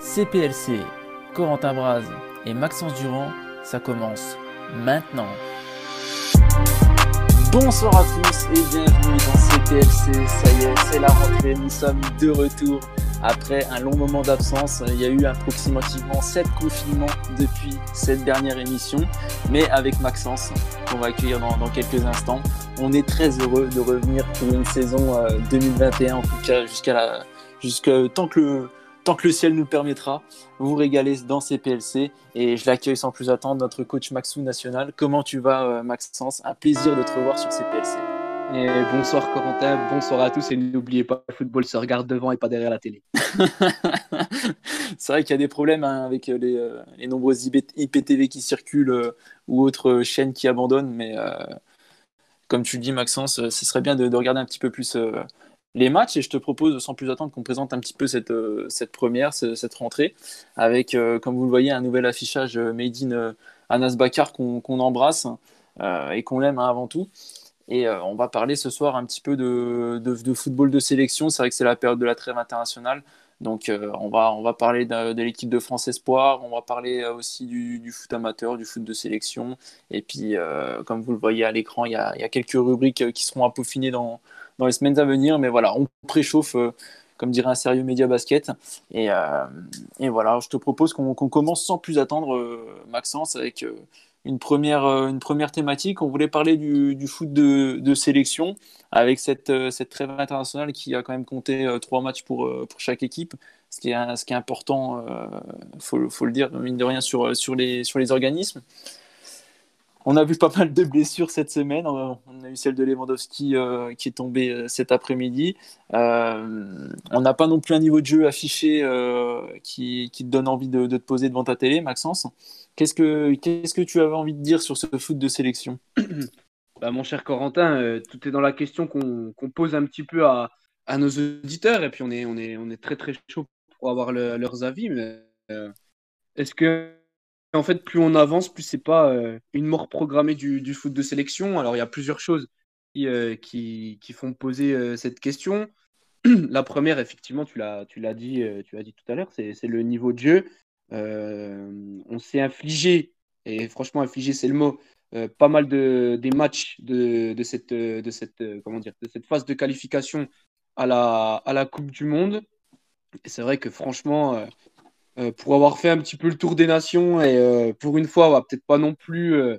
CPLC, Corentin Braz et Maxence Durand, ça commence maintenant. Bonsoir à tous et bienvenue dans CPLC. Ça y est, c'est la rentrée. Nous sommes de retour après un long moment d'absence. Il y a eu approximativement 7 confinements depuis cette dernière émission, mais avec Maxence, qu'on va accueillir dans, quelques instants. On est très heureux de revenir pour une saison 2021, en tout cas jusqu'à la, tant que le tant que le ciel nous permettra, vous régaler dans CPLC. Et je l'accueille sans plus attendre, notre coach Maxou National. Comment tu vas, Maxence? Un plaisir de te revoir sur CPLC. Et bonsoir Corentin, bonsoir à tous et n'oubliez pas, le football se regarde devant et pas derrière la télé. c'est vrai qu'il y a des problèmes hein, avec les, euh, les, nombreuses IPTV qui circulent euh, ou autres chaînes qui abandonnent, mais euh, comme tu le dis Maxence, ce serait bien de, de regarder un petit peu plus les matchs et je te propose sans plus attendre qu'on présente un petit peu cette, euh, cette première, cette rentrée, avec, euh, comme vous le voyez, un nouvel affichage euh, made in Anas Bakar qu'on embrasse et qu'on aime hein, avant tout. Et on va parler ce soir un petit peu de, de, football de sélection. C'est vrai que c'est la période de la trêve internationale. Donc on, va, on va parler de, l'équipe de France Espoir, on va parler aussi du, du, foot amateur, du foot de sélection. Et puis, comme vous le voyez à l'écran, il y a, y a, quelques rubriques qui seront à peaufiner dans, dans les semaines à venir. Mais voilà, on préchauffe, euh, comme dirait un sérieux média basket. Et, euh, et voilà, je te propose qu'on commence sans plus attendre, euh, Maxence, avec une, première, une première thématique. On voulait parler du, du foot de, de, sélection, avec cette, cette trêve internationale qui a quand même compté trois matchs pour, pour chaque équipe. Ce qui est, ce qui est important, il faut, faut, le dire, mine de rien, sur, sur, les, sur les organismes. On a vu pas mal de blessures cette semaine. On a eu celle de Lewandowski euh, qui est tombée euh, cet après-midi. Euh, on n'a pas non plus un niveau de jeu affiché qui, te donne envie de, te poser devant ta télé, Maxence. Qu'est-ce que, que tu avais envie de dire sur ce foot de sélection? Bah, Mon cher Corentin, tout est dans la question qu'on, pose un petit peu à, nos auditeurs. Et puis on est, on est, on est très très chaud pour avoir leurs avis. Mais est-ce que en fait, plus on avance, plus c'est pas euh, une mort programmée du, foot de sélection. Alors, il y a plusieurs choses qui, euh, font poser euh, cette question. La première, effectivement, tu l'as, dit, tu l'as dit tout à l'heure, c'est, le niveau de jeu. on s'est infligé, et franchement, infligé, c'est le mot, pas mal de, des matchs de, cette, phase de qualification à la, à la Coupe du Monde. Et c'est vrai que franchement, pour avoir fait un petit peu le tour des nations et euh, pour une fois, on va peut-être pas non plus euh,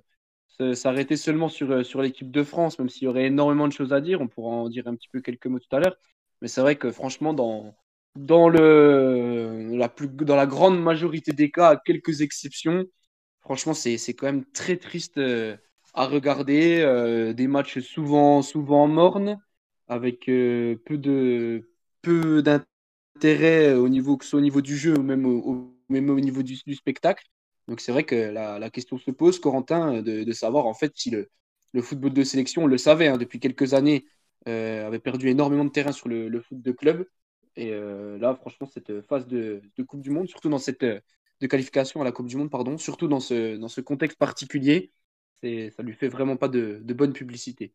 s'arrêter seulement sur, sur l'équipe de France, même s'il y aurait énormément de choses à dire. On pourra en dire un petit peu quelques mots tout à l'heure. Mais c'est vrai que franchement, dans, dans, le, la plus, dans la grande majorité des cas, à quelques exceptions, franchement, c'est quand même très triste à regarder. des matchs souvent, souvent mornes, avec peu peu intérêt au niveau, que ce soit au niveau du jeu ou même au, même au niveau du, spectacle. Donc c'est vrai que la, question se pose, Corentin, de, savoir en fait si le, football de sélection, on le savait hein, depuis quelques années, euh, avait perdu énormément de terrain sur le, le foot de club. Et euh, là, franchement, cette phase de, de, Coupe du Monde, surtout dans cette de qualification à la Coupe du Monde, pardon, surtout dans ce, dans ce contexte particulier, ça lui fait vraiment pas de, de bonne publicité.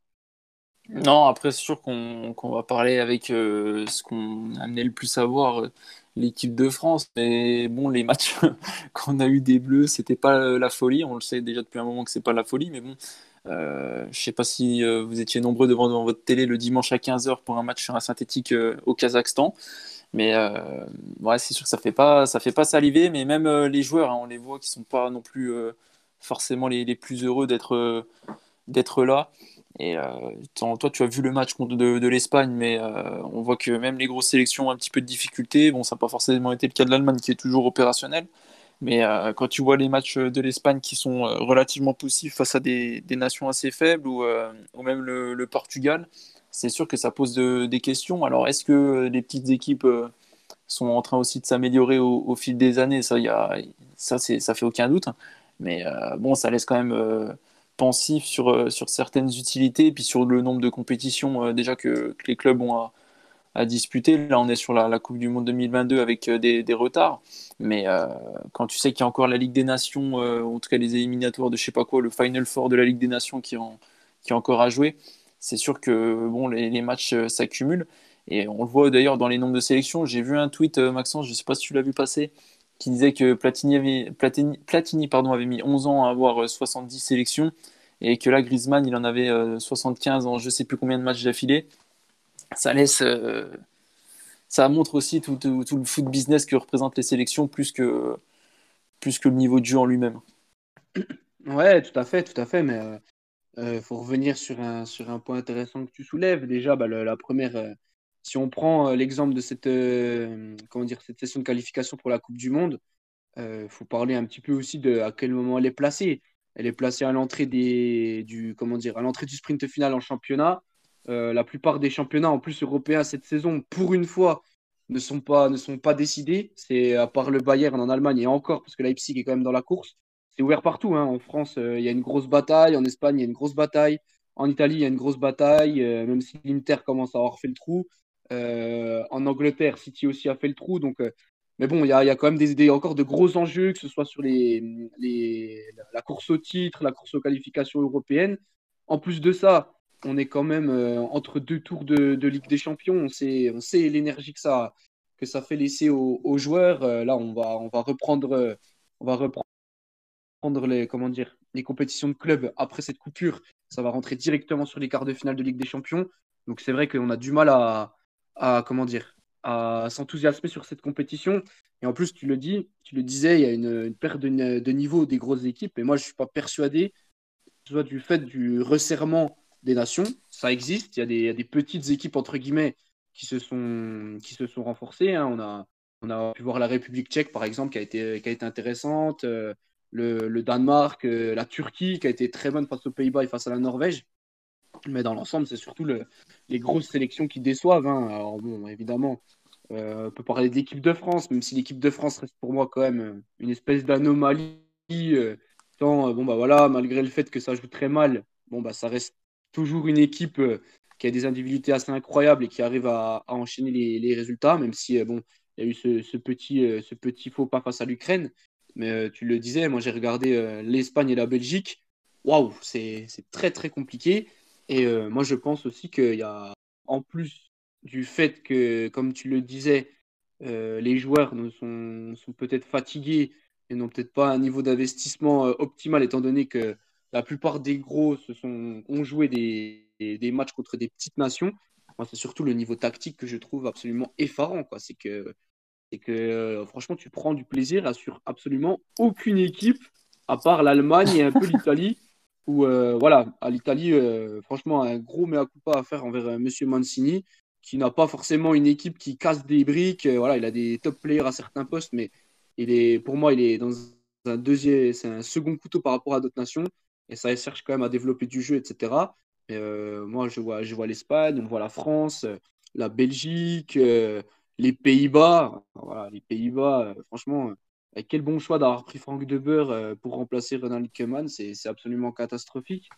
Non, après, c'est sûr qu'on va parler avec euh, ce qu'on a amené le plus à voir, euh, l'équipe de France. Mais bon, les matchs qu'on a eu des Bleus, c'était pas la folie. On le sait déjà depuis un moment que c'est pas la folie, mais bon. Euh, je sais pas si euh, vous étiez nombreux devant, votre télé le dimanche à 15h pour un match sur un synthétique au Kazakhstan. Mais c'est sûr que ça fait pas, ça fait pas saliver. Mais même les joueurs, hein, on les voit qui sont pas non plus forcément les, les, plus heureux d'être là. Et euh, toi, tu as vu le match de, de l'Espagne, mais euh, on voit que même les grosses sélections ont un petit peu de difficultés. Bon, ça n'a pas forcément été le cas de l'Allemagne qui est toujours opérationnel. Mais euh, quand tu vois les matchs de l'Espagne qui sont relativement poussifs face à des, nations assez faibles ou, même le, Portugal, c'est sûr que ça pose de, des questions. Alors, est-ce que les petites équipes sont en train aussi de s'améliorer au, fil des années? Ça, ça, ça fait aucun doute. Mais bon, ça laisse quand même pensif sur, euh, sur certaines utilités et puis sur le nombre de compétitions euh, déjà que, les clubs ont à, disputer. Là, on est sur la, Coupe du Monde 2022 avec euh, des, des retards. Mais quand tu sais qu'il y a encore la Ligue des Nations, en tout cas les éliminatoires de je sais pas quoi, le Final Four de la Ligue des Nations qui, qui est encore à jouer, c'est sûr que bon, les, les matchs s'accumulent. Et on le voit d'ailleurs dans les nombres de sélections. J'ai vu un tweet, Maxence, je ne sais pas si tu l'as vu passer, qui disait que Platini, avait, Platini, Platini pardon, avait mis 11 ans à avoir 70 sélections et que là, Griezmann, il en avait 75 en je ne sais plus combien de matchs d'affilée. Ça laisse ça montre aussi tout, tout, le foot business que représentent les sélections plus que, plus que le niveau de jeu en lui-même. Ouais, tout à fait, tout à fait. Mais il euh, euh, faut revenir sur un, sur un point intéressant que tu soulèves. Déjà, bah, la première, euh, si on prend l'exemple de cette, comment dire, cette session de qualification pour la Coupe du Monde, il faut parler un petit peu aussi de à quel moment elle est placée. Elle est placée à l'entrée du, comment dire, à l'entrée du sprint final en championnat. la plupart des championnats, en plus européens cette saison, pour une fois, ne sont pas, ne sont pas décidés. C'est à part le Bayern en Allemagne et encore, parce que Leipzig est quand même dans la course c'est ouvert partout. Hein. En France, euh, il y a une grosse bataille. En Espagne, il y a une grosse bataille. En Italie, il y a une grosse bataille, euh, même si l'Inter commence à avoir fait le trou. Euh, en Angleterre, City aussi a fait le trou. Donc, mais bon, il y a, quand même encore de gros enjeux, que ce soit sur la course au titre, la course aux qualifications européennes. En plus de ça, on est quand même entre deux tours de, Ligue des Champions. On sait, l'énergie que ça, fait laisser aux, joueurs. là, on va, reprendre, les compétitions de club après cette coupure, ça va rentrer directement sur les quarts de finale de Ligue des Champions. Donc c'est vrai qu'on a du mal à, à comment dire, à s'enthousiasmer sur cette compétition. Et en plus, tu le tu le disais, il y a une, perte de, niveau des grosses équipes. Et moi, je ne suis pas persuadé, soit du fait du resserrement des nations, ça existe. Il y a des, il y a des petites équipes entre guillemets qui se sont, qui se sont renforcées. Hein. On a, on a pu voir la République tchèque, par exemple, qui a été, qui a été intéressante. Euh, le, Danemark, euh, la Turquie qui a été très bonne face aux Pays-Bas et face à la Norvège. Mais dans l'ensemble, c'est surtout les grosses sélections qui déçoivent. Hein. Alors, bon, évidemment, euh, on peut parler de l'équipe de France, même si l'équipe de France reste pour moi quand même euh, une espèce d'anomalie. bon, bah voilà, malgré le fait que ça joue très mal, bon, bah, ça reste toujours une équipe qui a des individualités assez incroyables et qui arrive à, enchaîner les, résultats, même si bon, il y a eu ce, petit, ce petit faux pas face à l'Ukraine. Mais euh, tu le disais, moi j'ai regardé euh, l'Espagne et la Belgique. Waouh, c'est très très compliqué. Et euh, moi je pense aussi qu'il y a, en plus du fait que, comme tu le disais, les joueurs sont, sont peut-être fatigués et n'ont peut-être pas un niveau d'investissement optimal, étant donné que la plupart des gros se sont, ont joué des, des, matchs contre des petites nations. Moi, c'est surtout le niveau tactique que je trouve absolument effarant. C'est que c'est que euh, franchement, tu prends du plaisir sur absolument aucune équipe, à part l'Allemagne et un peu l'Italie. Où, euh, voilà, à l'Italie, euh, franchement, un gros mea culpa à faire envers Monsieur Mancini, qui n'a pas forcément une équipe qui casse des briques. voilà, il a des top players à certains postes, mais il est, pour moi, il est dans un deuxième, c'est un second couteau par rapport à d'autres nations. Et ça cherche quand même à développer du jeu, etc. moi, je vois, je vois l'Espagne, on voit la France, la Belgique, les Pays-Bas, voilà, les Pays-Bas, euh, franchement, euh, quel bon choix d'avoir pris Frank de Boer euh, pour remplacer Ronald Koeman, c'est absolument catastrophique.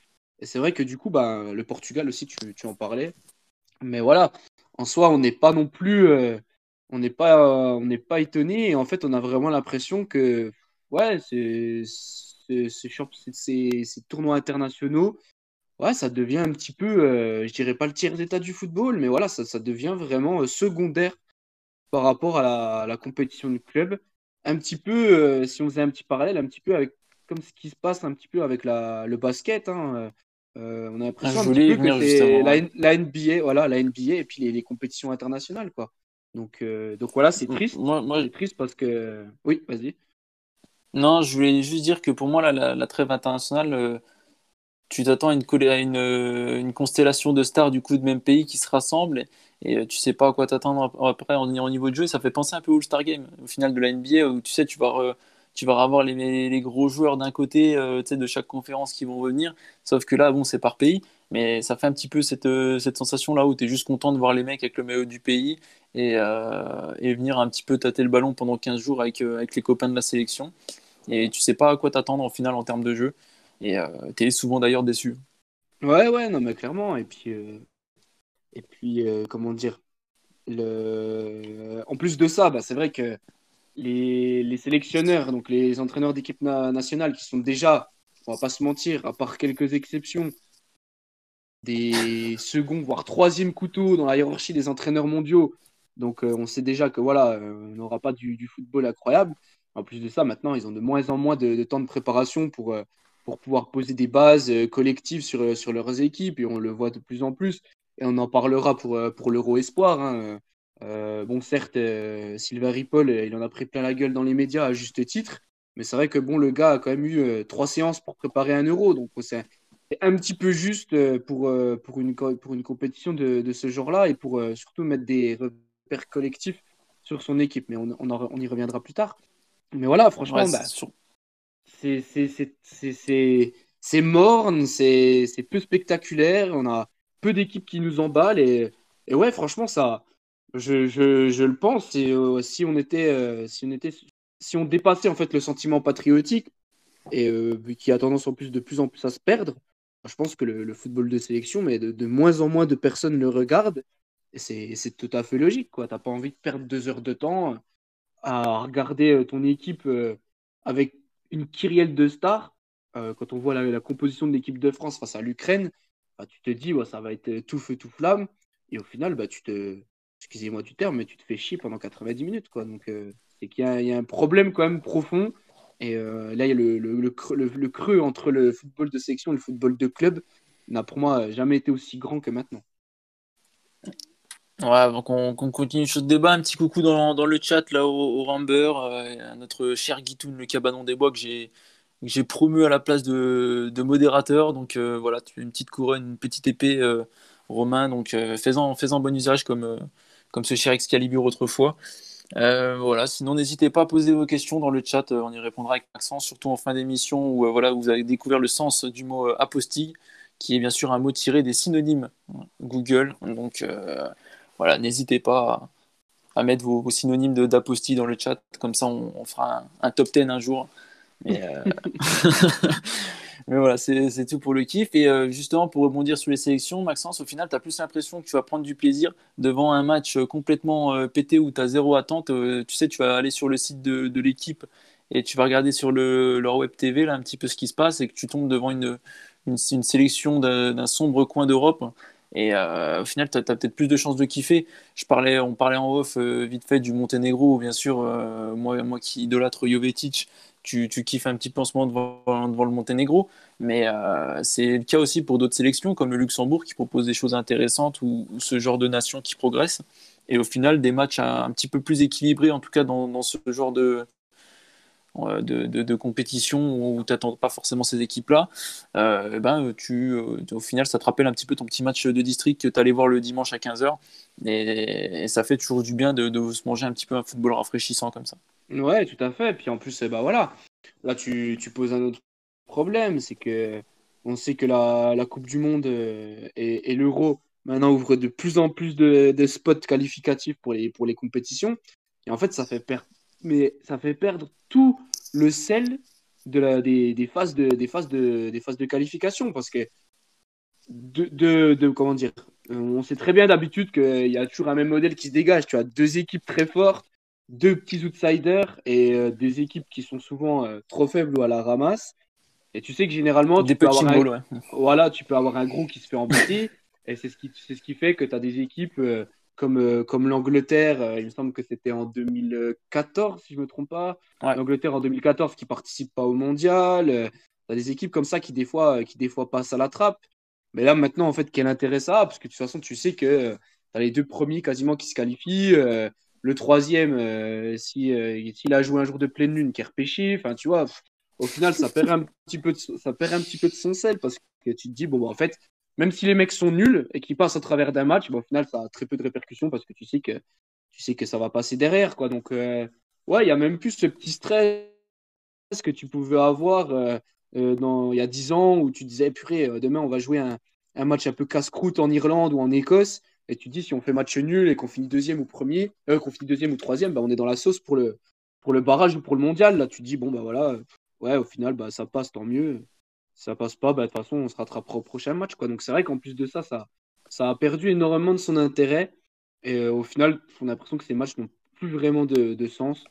Et c'est vrai que du coup, bah, le Portugal aussi, tu, en parlais. Mais voilà, en soi, on n'est pas non plus, on n'est pas, on n'est pas étonné. Et en fait, on a vraiment l'impression que, ouais, ces tournois internationaux, ouais, ça devient un petit peu, je dirais pas le tiers d'état du football, mais voilà, ça devient vraiment secondaire par rapport à la, compétition du club. Un petit peu, euh, si on faisait un petit parallèle, un petit peu avec comme ce qui se passe un petit peu avec la, le basket. Hein, euh, on a l'impression ah, que c'est la, NBA, voilà, la NBA et puis les, compétitions internationales, quoi. Donc, euh, donc voilà, c'est triste. Moi, moi... C'est triste parce que. Oui, vas-y. Non, je voulais juste dire que pour moi, la, la, trêve internationale, tu t'attends à, une, une, une, constellation de stars du coup de même pays qui se rassemblent et, euh, tu sais pas à quoi t'attendre après en, au niveau de jeu. Ça fait penser un peu au All-Star Game au final de la NBA où tu sais, tu vas, tu vas avoir les, les gros joueurs d'un côté euh, de chaque conférence qui vont venir. Sauf que là, bon, c'est par pays. Mais ça fait un petit peu cette, euh, cette sensation-là où tu es juste content de voir les mecs avec le maillot du pays et, et, venir un petit peu tâter le ballon pendant 15 jours avec, avec les copains de la sélection. Et tu sais pas à quoi t'attendre en final en termes de jeu. Et euh, tu es souvent d'ailleurs déçu. Ouais, ouais, non, mais clairement. Et puis, euh, et puis euh, comment dire le... En plus de ça, bah, c'est vrai que les, les, sélectionneurs, donc les entraîneurs d'équipe nationale qui sont déjà, on va pas se mentir, à part quelques exceptions, des seconds, voire troisième couteau dans la hiérarchie des entraîneurs mondiaux. Donc on sait déjà que voilà, on n'aura pas du, football incroyable. En plus de ça, maintenant, ils ont de moins en moins de, temps de préparation pour, pour pouvoir poser des bases collectives sur, sur leurs équipes. Et on le voit de plus en plus. Et on en parlera pour, pour l'Euro Espoir. Hein. bon, certes, Sylvain Ripoll, il en a pris plein la gueule dans les médias à juste titre. Mais c'est vrai que bon, le gars a quand même eu euh, trois séances pour préparer un euro. Donc c'est un petit peu juste euh, pour, euh, pour, une, pour une compétition de, de ce genre-là et pour surtout mettre des repères collectifs sur son équipe. Mais on, on, on y reviendra plus tard. Mais voilà, franchement, bah, c'est morne, c'est peu spectaculaire. On a peu d'équipes qui nous emballent. Et, ouais, franchement, ça, je, je, le pense. Et, si, on était, si on était si on dépassait en fait le sentiment patriotique et euh, qui a tendance en plus de plus en plus à se perdre, je pense que le, football de sélection, mais de, moins en moins de personnes le regardent. Et c'est tout à fait logique. Tu n'as pas envie de perdre deux heures de temps à regarder euh, ton équipe euh, avec une kyrielle de stars. quand on voit la, composition de l'équipe de France face à l'Ukraine, bah, tu te dis, ouais, ça va être tout feu, tout flamme. Et au final, bah, tu te, excusez-moi du terme, mais tu te fais chier pendant 90 minutes. Quoi. Donc, c'est qu'il y, a un problème quand même profond. Et euh, là, il y a le, le, creux, entre le football de sélection et le football de club n'a pour moi jamais été aussi grand que maintenant. Ouais, avant qu'on continue sur le débat, un petit coucou dans, dans le chat là au, au Ramber, euh, à notre cher Guitoun, le cabanon des bois que j'ai j'ai promu à la place de, modérateur. Donc euh, voilà, une petite couronne, une petite épée, Romain. Donc fais-en fais bon usage comme, comme ce cher Excalibur autrefois. Euh, voilà, sinon n'hésitez pas à poser vos questions dans le chat, euh, on y répondra avec accent, surtout en fin d'émission où euh, voilà, vous avez découvert le sens du mot apostille, qui est bien sûr un mot tiré des synonymes Google. Donc voilà, n'hésitez pas à, mettre vos, synonymes d'apostille dans le chat, comme ça on, fera un, un, top 10 un jour. Mais, Mais voilà, c'est tout pour le kiff. Et euh, justement, pour rebondir sur les sélections, Maxence, au final, tu as plus l'impression que tu vas prendre du plaisir devant un match euh, complètement euh, pété où tu as zéro attente. tu sais, tu vas aller sur le site de, l'équipe et tu vas regarder sur le, leur web TV un petit peu ce qui se passe et que tu tombes devant une, une, une sélection d'un sombre coin d'Europe. Et au final, tu as, peut-être plus de chances de kiffer. Je parlais, on parlait en off vite fait du Monténégro, bien sûr. moi, moi qui idolâtre Jovetic, tu, kiffes un petit peu en ce moment devant, le Monténégro. Mais euh, c'est le cas aussi pour d'autres sélections comme le Luxembourg qui propose des choses intéressantes ou, ce genre de nation qui progresse. Et au final, des matchs un, petit peu plus équilibrés, en tout cas dans, ce genre de, euh, de, compétition où tu n'attends pas forcément ces équipes-là, euh, ben, tu, au final, ça te rappelle un petit peu ton petit match de district que tu allais voir le dimanche à 15h. Et, ça fait toujours du bien de, de, se manger un petit peu un football rafraîchissant comme ça. Ouais, tout à fait. Et puis en plus, bah voilà, là tu, tu poses un autre problème, c'est que on sait que la, la Coupe du Monde euh, et, l'Euro maintenant ouvrent de plus en plus de, de, spots qualificatifs pour les, pour les compétitions. Et en fait, ça fait, perdre mais ça fait perdre tout le sel de la, des, des, phases de, des, phases de, des phases de qualification. Parce que, de, de, de comment dire, on sait très bien d'habitude qu'il y a toujours un même modèle qui se dégage. Tu as deux équipes très fortes deux petits outsiders et euh, des équipes qui sont souvent euh, trop faibles ou à la ramasse. Et tu sais que généralement, tu, peux avoir, un... voilà, tu peux avoir un gros qui se fait embêter. et c'est ce, qui, ce qui fait que tu as des équipes euh, comme, comme l'Angleterre, il me semble que c'était en 2014, si je ne me trompe pas. L'Angleterre en 2014 qui participe pas au mondial. tu as des équipes comme ça qui des, fois, qui des fois passent à la trappe. Mais là, maintenant, en fait, quel intérêt ça a? Parce que de toute façon, tu sais que tu as les deux premiers quasiment qui se qualifient. Le troisième, euh, si, euh, s'il a joué un jour de pleine lune, qui est repêché, enfin, tu vois, au final, ça perd, un petit peu de, ça perd un petit peu de son sel parce que tu te dis, bon, bah, en fait, même si les mecs sont nuls et qu'ils passent à travers d'un match, bon, au final, ça a très peu de répercussions parce que tu sais que, tu sais que ça va passer derrière, quoi. Donc, euh, ouais, il y a même plus ce petit stress que tu pouvais avoir dans, il y a 10 ans où tu disais, purée, demain, on va jouer un, un match un peu casse-croûte en Irlande ou en Écosse. Et tu dis, si on fait match nul et qu'on finit deuxième ou premier, euh, qu'on finit deuxième ou troisième, bah, on est dans la sauce pour le, pour le barrage ou pour le mondial. Là, tu dis, bon, bah voilà, ouais, au final, bah, ça passe, tant mieux. Ça passe pas, bah, de toute façon, on se rattrapera au prochain match. Quoi. Donc, c'est vrai qu'en plus de ça, ça, ça a perdu énormément de son intérêt. Et euh, au final, on a l'impression que ces matchs n'ont plus vraiment de, de sens.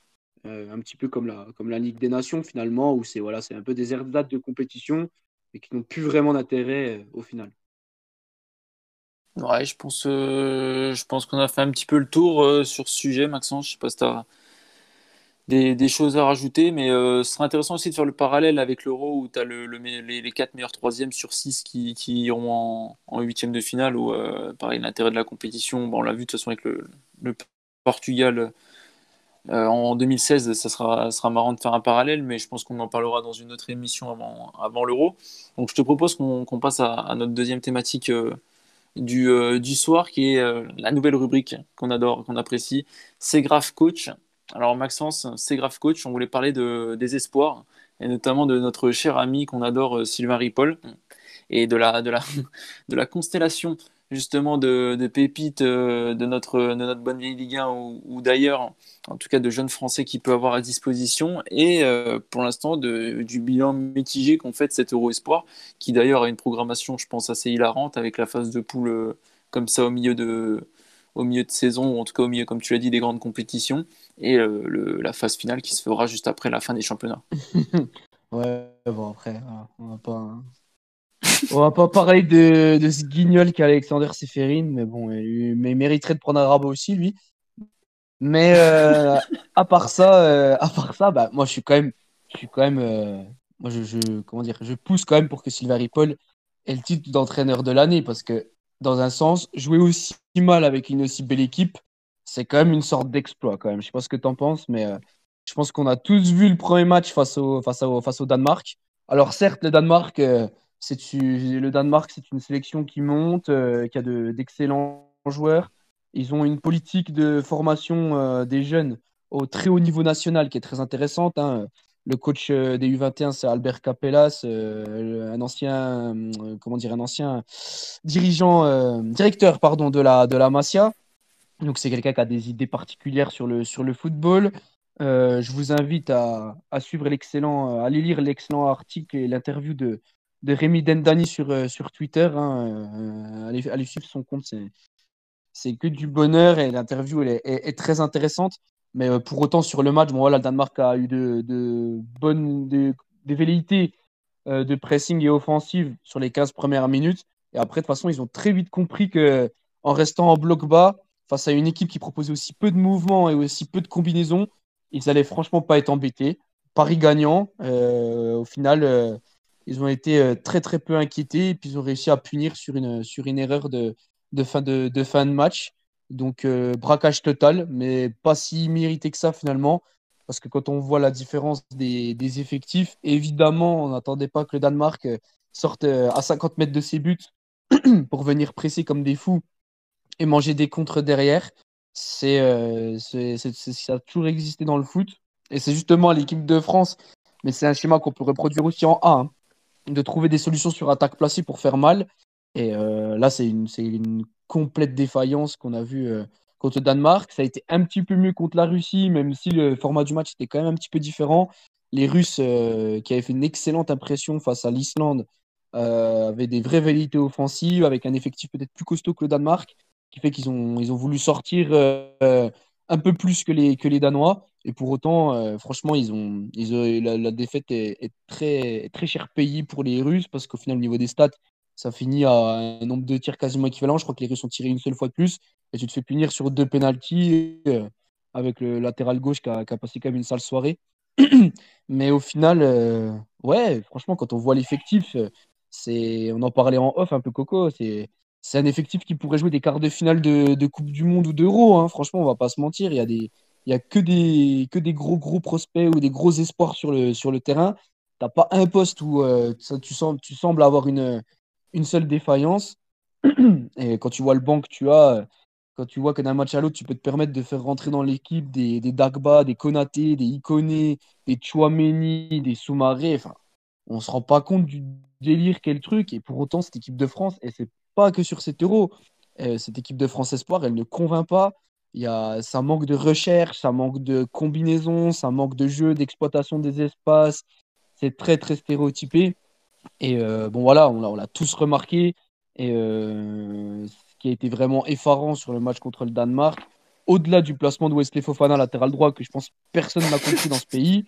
Euh, un petit peu comme la, comme la Ligue des Nations, finalement, où c'est voilà, un peu des airs de compétition et qui n'ont plus vraiment d'intérêt au final. Ouais, je pense, pense qu'on a fait un petit peu le tour sur ce sujet, Maxence. Je sais pas si tu as des, choses à rajouter, mais ce serait intéressant aussi de faire le parallèle avec l'Euro où tu as le, les, les 4 meilleurs troisièmes sur 6 qui, qui iront en huitième de finale, où pareil, l'intérêt de la compétition, bon, on l'a vu de toute façon avec le, Portugal euh, en 2016, ça sera, sera marrant de faire un parallèle, mais je pense qu'on en parlera dans une autre émission avant, avant l'Euro. Donc je te propose qu'on passe à, notre deuxième thématique euh, du, euh, du, soir, qui est la nouvelle rubrique qu'on adore, qu'on apprécie. C'est grave coach. Alors Maxence, c'est grave coach, on voulait parler de, des espoirs, et notamment de notre cher ami qu'on adore, Sylvain Ripoll, et de la, de la, de la constellation justement de, de pépites de, notre, de notre bonne vieille Ligue 1 ou d'ailleurs en tout cas de jeunes Français qui peut avoir à disposition, et euh, pour l'instant du bilan mitigé qu'on fait de cet Euro Espoir, qui d'ailleurs a une programmation, je pense, assez hilarante, avec la phase de poule euh, comme ça au milieu de, au milieu de saison, ou en tout cas au milieu, comme tu l'as dit, des grandes compétitions, et euh, la phase finale qui se fera juste après la fin des championnats. ouais, bon après, on va pas... On va pas parler de, de ce guignol qu'Alexander Seferin, mais bon, il, mais mériterait de prendre un rabat aussi, lui. Mais euh, à part ça, euh, à part ça, bah moi je suis quand même, je suis quand même, moi je, comment dire, je pousse quand même pour que Sylvain Ripoll ait le titre d'entraîneur de l'année parce que dans un sens, jouer aussi mal avec une aussi belle équipe, c'est quand même une sorte d'exploit quand même. Je sais pas ce que tu en penses, mais je pense qu'on a tous vu le premier match face au face au face au Danemark. Alors certes, le Danemark, Danemark, c'est une sélection qui monte, qui a d'excellents joueurs ils ont une politique de formation euh, des jeunes au très haut niveau national qui est très intéressante. Hein. Le coach euh, des U21, c'est Albert Capellas, euh, un ancien, comment dire, un ancien dirigeant, directeur pardon, de la, de la Masia. Donc c'est quelqu'un qui a des idées particulières sur le, sur le football. je vous invite à, à suivre l'excellent, à aller lire l'excellent article et l'interview de, de Rémi Dendani sur, sur Twitter. Hein. allez, allez, suivre son compte, c'est c'est que du bonheur et l'interview est, très intéressante. Mais euh, pour autant, sur le match, bon, voilà, le Danemark a eu de, bonnes des velléités euh, de pressing et offensive sur les 15 premières minutes. Et après, de toute façon, ils ont très vite compris que en restant en bloc bas, face à une équipe qui proposait aussi peu de mouvements et aussi peu de combinaisons, ils allaient franchement pas être embêtés. Paris gagnant, euh, au final, ils ont été très très peu inquiétés et puis ils ont réussi à punir sur une, sur une erreur de, de fin de, de, fin de match. Donc, euh, braquage total, mais pas si mérité que ça finalement. Parce que quand on voit la différence des, effectifs, évidemment, on n'attendait pas que le Danemark euh, sorte euh, à 50 mètres de ses buts pour venir presser comme des fous et manger des contres derrière. C'est, ça a toujours existé dans le foot. Et c'est justement l'équipe de France, mais c'est un schéma qu'on peut reproduire aussi en A, hein, de trouver des solutions sur attaque placée pour faire mal. Et euh, là, c'est une, une, complète défaillance qu'on a vue euh, contre le Danemark. Ça a été un petit peu mieux contre la Russie, même si le format du match était quand même un petit peu différent. Les Russes, euh, qui avaient fait une excellente impression face à l'Islande, avaient des vraies vérités offensives, avec un effectif peut-être plus costaud que le Danemark, qui fait qu'ils ont, ils ont voulu sortir un peu plus que les, que les Danois. Et pour autant, franchement, ils ont, ils la, défaite est, est, très, très cher payée pour les Russes, parce qu'au final, au niveau des stats, ça finit à un nombre de tirs quasiment équivalent. Je crois que les Russes ont tiré une seule fois de plus. Et tu te fais punir sur deux pénalties euh, avec le latéral gauche qui a, passé quand même une sale soirée. Mais au final, euh, ouais, franchement, quand on voit l'effectif, euh, c'est, on en parlait en off un peu Coco, c'est, un effectif qui pourrait jouer des quarts de finale de, Coupe du Monde ou d'Euro. Hein. Franchement, on va pas se mentir. Il y a des, que des, gros gros prospects ou des gros espoirs sur le, sur le terrain. T'as pas un poste où tu sembles avoir une, une seule défaillance. Et quand tu vois le banc que tu as, quand tu vois que d'un match à l'autre, tu peux te permettre de faire rentrer dans l'équipe des, des Dagba, des Konaté, des Ikoné, des Chouameni, des Soumaré, enfin, on se rend pas compte du délire qu'est le truc. Et pour autant, cette équipe de France, et c'est pas que sur cet euro, euh, cette équipe de France Espoir, elle ne convainc pas. Il y a, ça manque de recherche, ça manque de combinaison, ça manque de jeu, d'exploitation des espaces. C'est très, très stéréotypé. Et euh, bon, voilà, on l'a tous remarqué. Et euh, ce qui a été vraiment effarant sur le match contre le Danemark, au-delà du placement de Wesley Fofana latéral droit, que je pense personne n'a compris dans ce pays,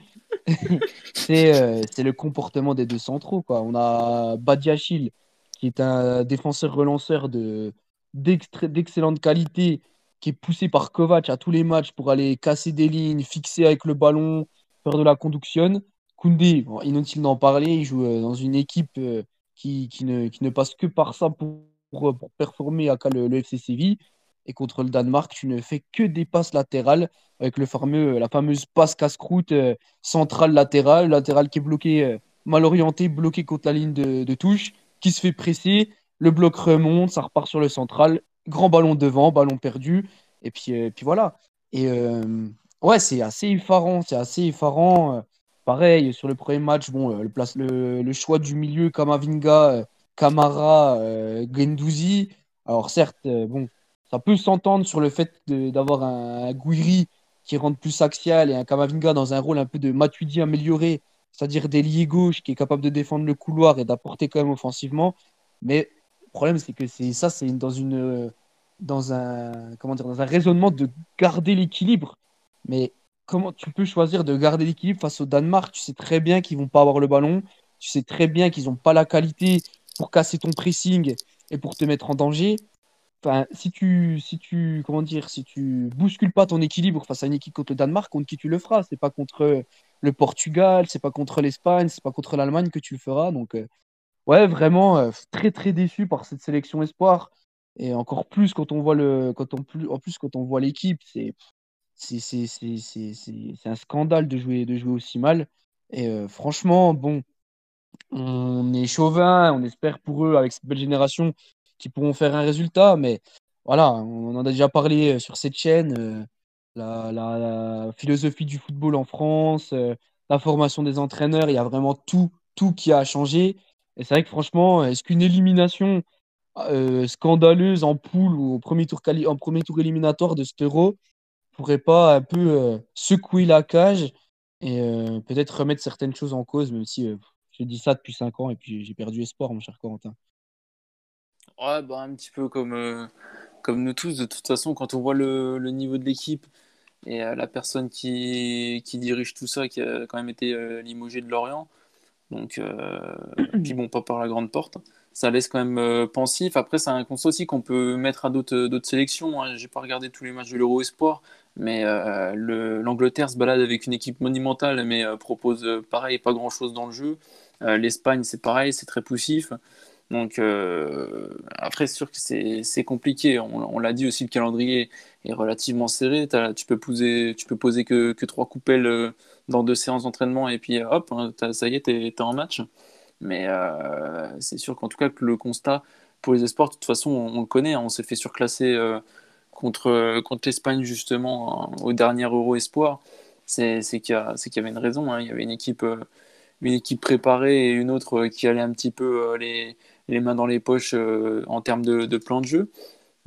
euh, c'est le comportement des deux centraux. On a Badiachil, qui est un défenseur relanceur de, d'excellente qualité, qui est poussé par Kovac à tous les matchs pour aller casser des lignes, fixer avec le ballon, faire de la conduction. Koundé, inutile d'en parler, il joue euh, dans une équipe euh, qui, qui, ne, qui, ne, passe que par ça pour, pour, performer à le, le, FC Séville. Et contre le Danemark, tu ne fais que des passes latérales avec le fameux, la fameuse passe casse-croûte euh, centrale latérale, latéral qui est bloqué, mal orienté, bloqué contre la ligne de, de touche, qui se fait presser, le bloc remonte, ça repart sur le central, grand ballon devant, ballon perdu, et puis, euh, puis voilà. Et euh, ouais, c'est assez effarant, c'est assez effarant. Pareil, sur le premier match, bon, le, place, le, choix du milieu, Kamavinga, Kamara, Gendouzi. Alors certes, bon, ça peut s'entendre sur le fait d'avoir un, Guiri qui rentre plus axial et un Kamavinga dans un rôle un peu de Matuidi amélioré, c'est-à-dire d'ailier gauche qui est capable de défendre le couloir et d'apporter quand même offensivement. Mais le problème, c'est que c'est ça, c'est dans dans un dans un raisonnement de garder l'équilibre. Mais comment tu peux choisir de garder l'équilibre face au Danemark? Tu sais très bien qu'ils vont pas avoir le ballon. Tu sais très bien qu'ils n'ont pas la qualité pour casser ton pressing et pour te mettre en danger. Enfin, si tu, si tu, comment dire, si tu bouscules pas ton équilibre face à une équipe contre le Danemark, contre qui tu le feras? C'est pas contre le Portugal, c'est pas contre l'Espagne, c'est pas contre l'Allemagne que tu le feras. Donc, euh, ouais, vraiment euh, très très déçu par cette sélection espoir. Et encore plus quand on voit le, quand on en plus quand on voit l'équipe, c'est c'est un scandale de jouer, de jouer aussi mal. Et euh, franchement, bon, on est chauvin, on espère pour eux avec cette belle génération qu'ils pourront faire un résultat, mais voilà, on en a déjà parlé euh, sur cette chaîne. La, la, philosophie du football en France, la formation des entraîneurs, il y a vraiment tout, tout qui a changé. Et c'est vrai que franchement, est-ce qu'une élimination euh, scandaleuse en poule ou au premier tour, en premier tour éliminatoire de cet euro pourrait pas un peu euh, secouer la cage et euh, peut-être remettre certaines choses en cause, même si je dis ça depuis 5 ans et puis j'ai perdu espoir, mon cher Corentin. Ouais, bah, un petit peu comme, comme nous tous. De toute façon, quand on voit le, niveau de l'équipe et la personne qui, qui dirige tout ça, qui a quand même été limogé de Lorient, donc, euh, puis bon, pas par la grande porte. Ça laisse quand même euh, pensif. Après, c'est un constat aussi qu'on peut mettre à d'autres euh, sélections. Hein. J'ai pas regardé tous les matchs de l'Euro Espoir, mais l'Angleterre se balade avec une équipe monumentale, mais propose pareil, pas grand chose dans le jeu. L'Espagne, c'est pareil, c'est très poussif. Donc après, c'est sûr que c'est compliqué. On, l'a dit aussi, le calendrier est relativement serré. Tu peux poser, tu peux poser que, que trois coupelles dans deux séances d'entraînement et puis hop, hein, ça y est, t'es es en match. Mais euh, c'est sûr qu'en tout cas, que le constat pour les espoirs, de toute façon, on, le connaît, hein, on s'est fait surclasser euh, contre, contre l'Espagne justement au dernier Euro Espoir. C'est qu'il y, y, avait une raison, hein. il y avait une équipe, euh, une équipe préparée et une autre qui allait un petit peu les, les mains dans les poches en termes de, de plan de jeu.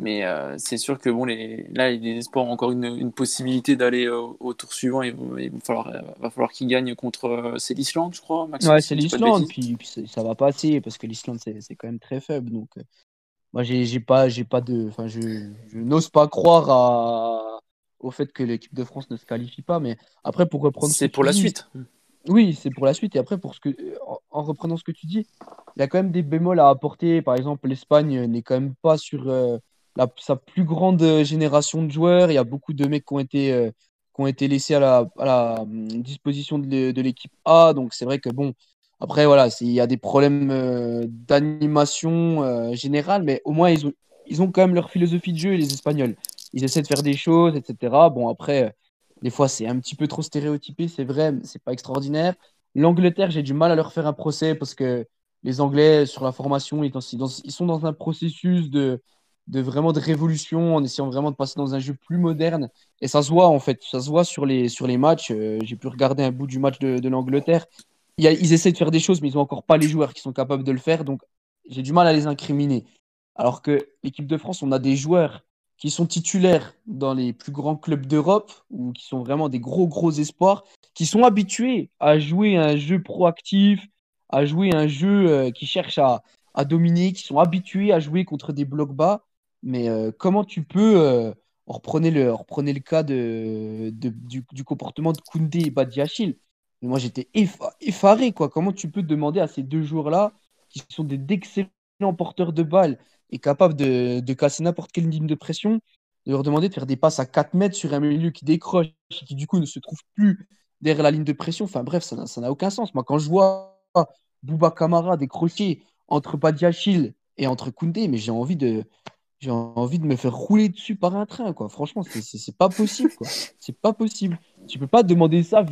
Mais euh, c'est sûr que bon, les, là, les espoirs ont encore une, une possibilité d'aller au, tour suivant. Il, va falloir, va falloir qu'ils gagnent contre. Euh, c'est l'Islande, je crois. Maxime, ouais, c'est l'Islande. Puis, puis, ça va passer parce que l'Islande, c'est quand même très faible. Donc, euh, moi, j'ai pas, pas de. Enfin, je, je n'ose pas croire à, au fait que l'équipe de France ne se qualifie pas. Mais après, pour reprendre. C'est pour la suite. Oui, c'est pour la suite. Et après, pour ce que, en, reprenant ce que tu dis, il y a quand même des bémols à apporter. Par exemple, l'Espagne n'est quand même pas sur sa plus grande euh, génération de joueurs. Il y a beaucoup de mecs qui ont été, euh, qui ont été laissés à la, à la hum, disposition de l'équipe A. Donc c'est vrai que bon, après voilà, il y a des problèmes euh, d'animation générale, mais au moins ils ont, ils ont quand même leur philosophie de jeu, les Espagnols. Ils essaient de faire des choses, etc. Bon, après, des fois c'est un petit peu trop stéréotypé, c'est vrai, c'est pas extraordinaire. L'Angleterre, j'ai du mal à leur faire un procès parce que les Anglais, sur la formation, ils sont dans un processus de, de vraiment de révolution en essayant vraiment de passer dans un jeu plus moderne. Et ça se voit en fait, ça se voit sur les, sur les matchs. Euh, j'ai pu regarder un bout du match de l'Angleterre. Ils essaient de faire des choses, mais ils n'ont encore pas les joueurs qui sont capables de le faire. Donc j'ai du mal à les incriminer. Alors que l'équipe de France, on a des joueurs qui sont titulaires dans les plus grands clubs d'Europe ou qui sont vraiment des gros, gros espoirs, qui sont habitués à jouer un jeu proactif, à jouer un jeu euh, qui cherche à, dominer, qui sont habitués à jouer contre des blocs bas mais euh, comment tu peux. Euh, on, reprenait le, cas du, du, comportement de Koundé et Badiachil? Moi, j'étais effaré. Quoi. Comment tu peux demander à ces deux joueurs-là, qui sont d'excellents porteurs de balles, est capable de, de casser n'importe quelle ligne de pression, de leur demander de faire des passes à 4 mètres sur un milieu qui décroche et qui du coup ne se trouve plus derrière la ligne de pression. Enfin bref, ça n'a aucun sens. Moi, quand je vois Bouba Kamara décrocher entre Badiachil et entre Koundé, mais j'ai envie de, j'ai envie de me faire rouler dessus par un train, quoi. Franchement, c'est pas possible, quoi. C'est pas possible. Tu peux pas demander ça,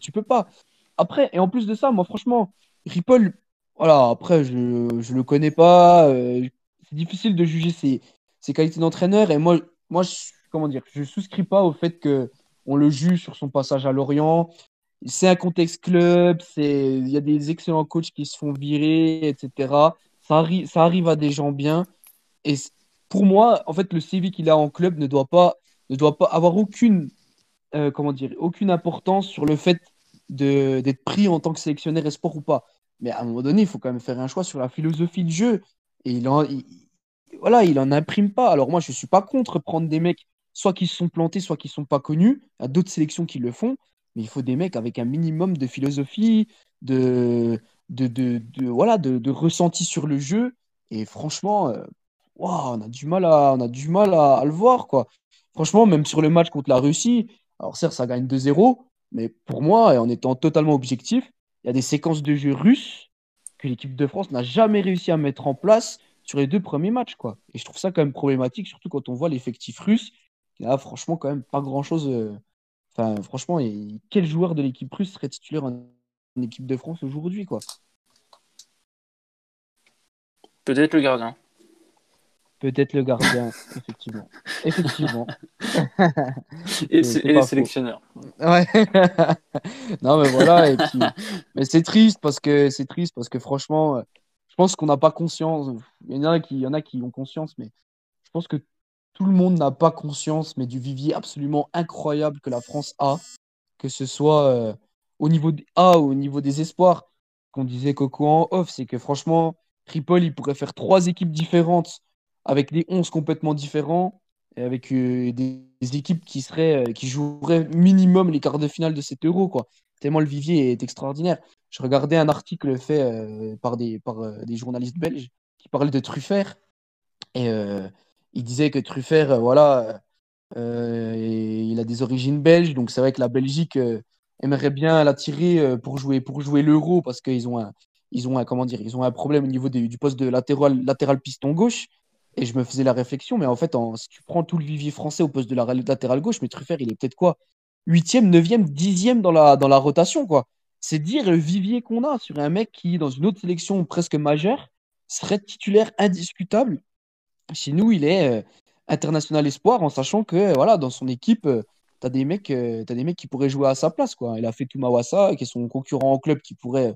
tu peux pas. Après, et en plus de ça, moi, franchement, Ripple, voilà, après, je, je le connais pas. Euh, c'est difficile de juger ses, ses qualités d'entraîneur. Et moi, moi comment dire, je souscris pas au fait que on le juge sur son passage à Lorient. C'est un contexte club, il y a des excellents coachs qui se font virer, etc. Ça, arrive, ça arrive à des gens bien. Et pour moi, en fait, le CV qu'il a en club ne doit pas, ne doit pas avoir aucune, euh, comment dire, aucune importance sur le fait d'être pris en tant que sélectionneur et sport ou pas. Mais à un moment donné, il faut quand même faire un choix sur la philosophie de jeu. Et il en, voilà, il en imprime pas. Alors moi, je suis pas contre prendre des mecs, soit qui se sont plantés, soit qui sont pas connus. Il y a d'autres sélections qui le font. Mais il faut des mecs avec un minimum de philosophie, de, de, de, voilà, de, ressenti sur le jeu. Et franchement, euh, on a du mal à, on a du mal à, le voir, quoi. Franchement, même sur le match contre la Russie, alors certes, ça gagne 2-0, mais pour moi, et en étant totalement objectif, il y a des séquences de jeu russes que l'équipe de France n'a jamais réussi à mettre en place sur les deux premiers matchs, quoi. Et je trouve ça quand même problématique, surtout quand on voit l'effectif russe. Il a franchement quand même pas grand-chose. Euh, enfin, franchement, quel joueur de l'équipe russe serait titulaire en équipe de France aujourd'hui, quoi? Peut-être le gardien. Peut-être le gardien, effectivement. Effectivement. et, le sélectionneur. Ouais. non, mais voilà. Et puis... Mais c'est triste parce que c'est triste parce que franchement, je pense qu'on n'a pas conscience. Il y en a qui, il y en a qui ont conscience, mais je pense que tout le monde n'a pas conscience, mais du vivier absolument incroyable que la France a, que ce soit euh, au niveau des A ou au niveau des espoirs. Qu'on disait Coco en off, c'est que franchement, Tripoli il pourrait faire trois équipes différentes avec des 11 complètement différents et avec euh, des, équipes qui, seraient, euh, qui joueraient minimum les quarts de finale de cet euro. Quoi. Tellement le vivier est extraordinaire. Je regardais un article fait euh, par, des, par des journalistes belges qui parlaient de Truffert. Et il disait que Truffert, voilà, il a des origines belges. Donc c'est vrai que la Belgique aimerait bien l'attirer pour jouer, pour jouer l'euro parce qu'ils ont un, ils ont un, comment dire, ils ont un problème au niveau du poste de latéral, latéral piston gauche. Et je me faisais la réflexion, mais en fait, si tu prends tout le vivier français au poste de la latérale gauche, mais il est peut-être quoi 8e, 9e, 10e dans la, rotation, quoi. C'est dire le vivier qu'on a sur un mec qui, dans une autre sélection presque majeure, serait titulaire indiscutable. Chez nous, il est euh, international espoir, en sachant que voilà, dans son équipe, euh, tu as, des mecs, euh, des mecs qui pourraient jouer à sa place. Quoi. Il a fait Tumawasa, qui est son concurrent en club, qui, pourrait,